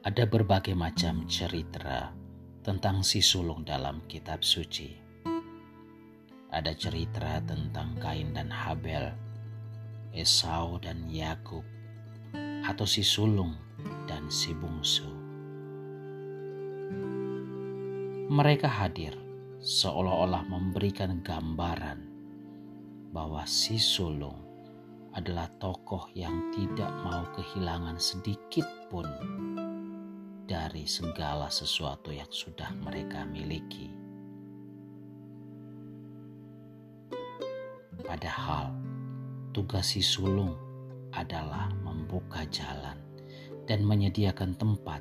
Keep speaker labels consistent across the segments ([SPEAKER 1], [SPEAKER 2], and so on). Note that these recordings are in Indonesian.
[SPEAKER 1] Ada berbagai macam cerita tentang si sulung dalam kitab suci. Ada cerita tentang Kain dan Habel, Esau dan Yakub, atau si sulung dan si bungsu. Mereka hadir seolah-olah memberikan gambaran bahwa si sulung adalah tokoh yang tidak mau kehilangan sedikit pun dari segala sesuatu yang sudah mereka miliki. Padahal tugas si sulung adalah membuka jalan dan menyediakan tempat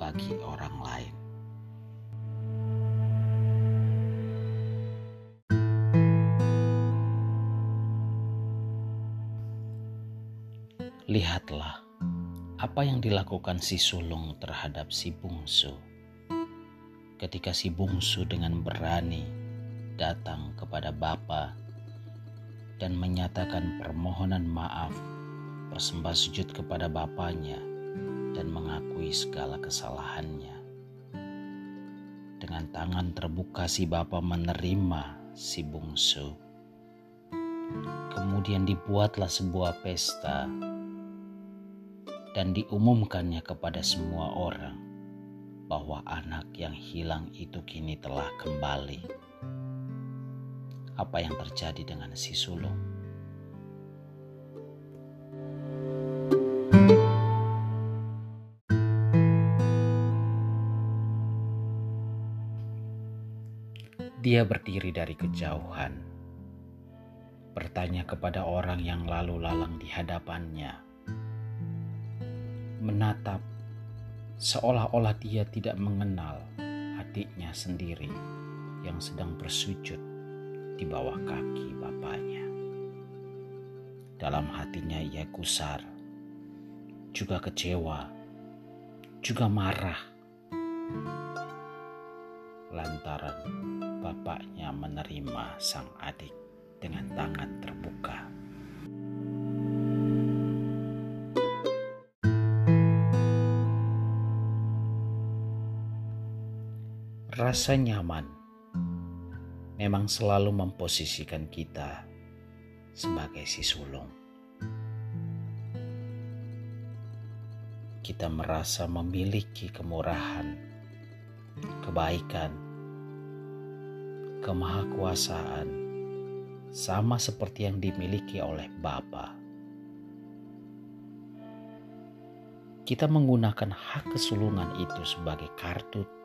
[SPEAKER 1] bagi orang lain. Lihatlah apa yang dilakukan si sulung terhadap si bungsu. Ketika si bungsu dengan berani datang kepada Bapa dan menyatakan permohonan maaf, bersembah sujud kepada bapaknya dan mengakui segala kesalahannya. Dengan tangan terbuka si bapa menerima si bungsu. Kemudian dibuatlah sebuah pesta dan diumumkannya kepada semua orang bahwa anak yang hilang itu kini telah kembali. Apa yang terjadi dengan si sulung? Dia berdiri dari kejauhan, bertanya kepada orang yang lalu lalang di hadapannya menatap seolah-olah dia tidak mengenal adiknya sendiri yang sedang bersujud di bawah kaki bapaknya. Dalam hatinya ia kusar, juga kecewa, juga marah. Lantaran bapaknya menerima sang adik dengan tangan terbuka. Rasa nyaman memang selalu memposisikan kita sebagai si sulung. Kita merasa memiliki kemurahan, kebaikan, kemahakuasaan, sama seperti yang dimiliki oleh Bapa. Kita menggunakan hak kesulungan itu sebagai kartu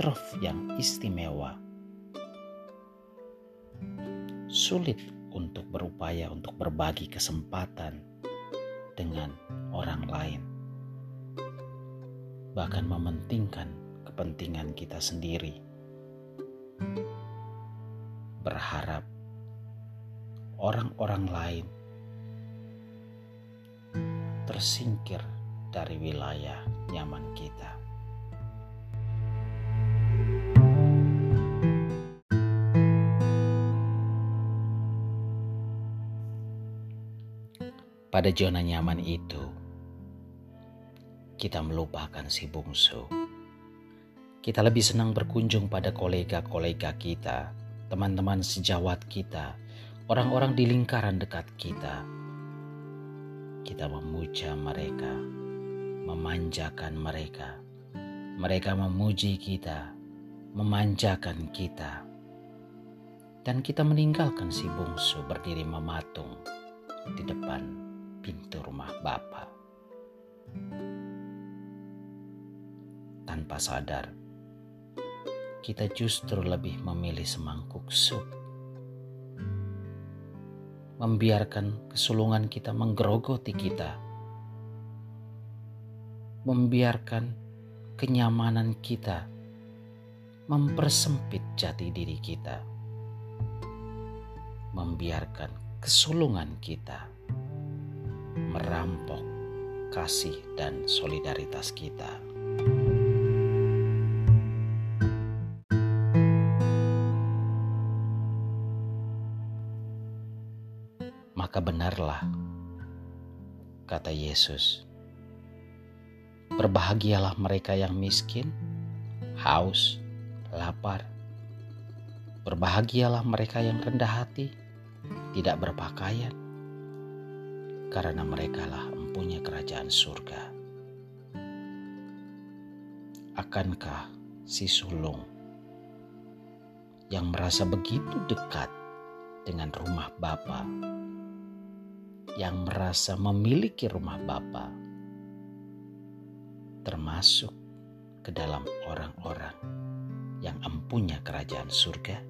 [SPEAKER 1] truf yang istimewa. Sulit untuk berupaya untuk berbagi kesempatan dengan orang lain, bahkan mementingkan kepentingan kita sendiri. Berharap orang-orang lain tersingkir dari wilayah nyaman kita. Pada zona nyaman itu, kita melupakan si bungsu. Kita lebih senang berkunjung pada kolega-kolega kita, teman-teman sejawat kita, orang-orang di lingkaran dekat kita. Kita memuja mereka, memanjakan mereka. Mereka memuji kita, memanjakan kita. Dan kita meninggalkan si bungsu berdiri mematung di depan pintu rumah Bapa. Tanpa sadar, kita justru lebih memilih semangkuk sup. Membiarkan kesulungan kita menggerogoti kita. Membiarkan kenyamanan kita mempersempit jati diri kita. Membiarkan kesulungan kita merampok kasih dan solidaritas kita. Maka benarlah, kata Yesus, Berbahagialah mereka yang miskin, haus, lapar. Berbahagialah mereka yang rendah hati, tidak berpakaian, karena merekalah empunya kerajaan surga. Akankah si sulung yang merasa begitu dekat dengan rumah Bapa, yang merasa memiliki rumah Bapa, termasuk ke dalam orang-orang yang empunya kerajaan surga?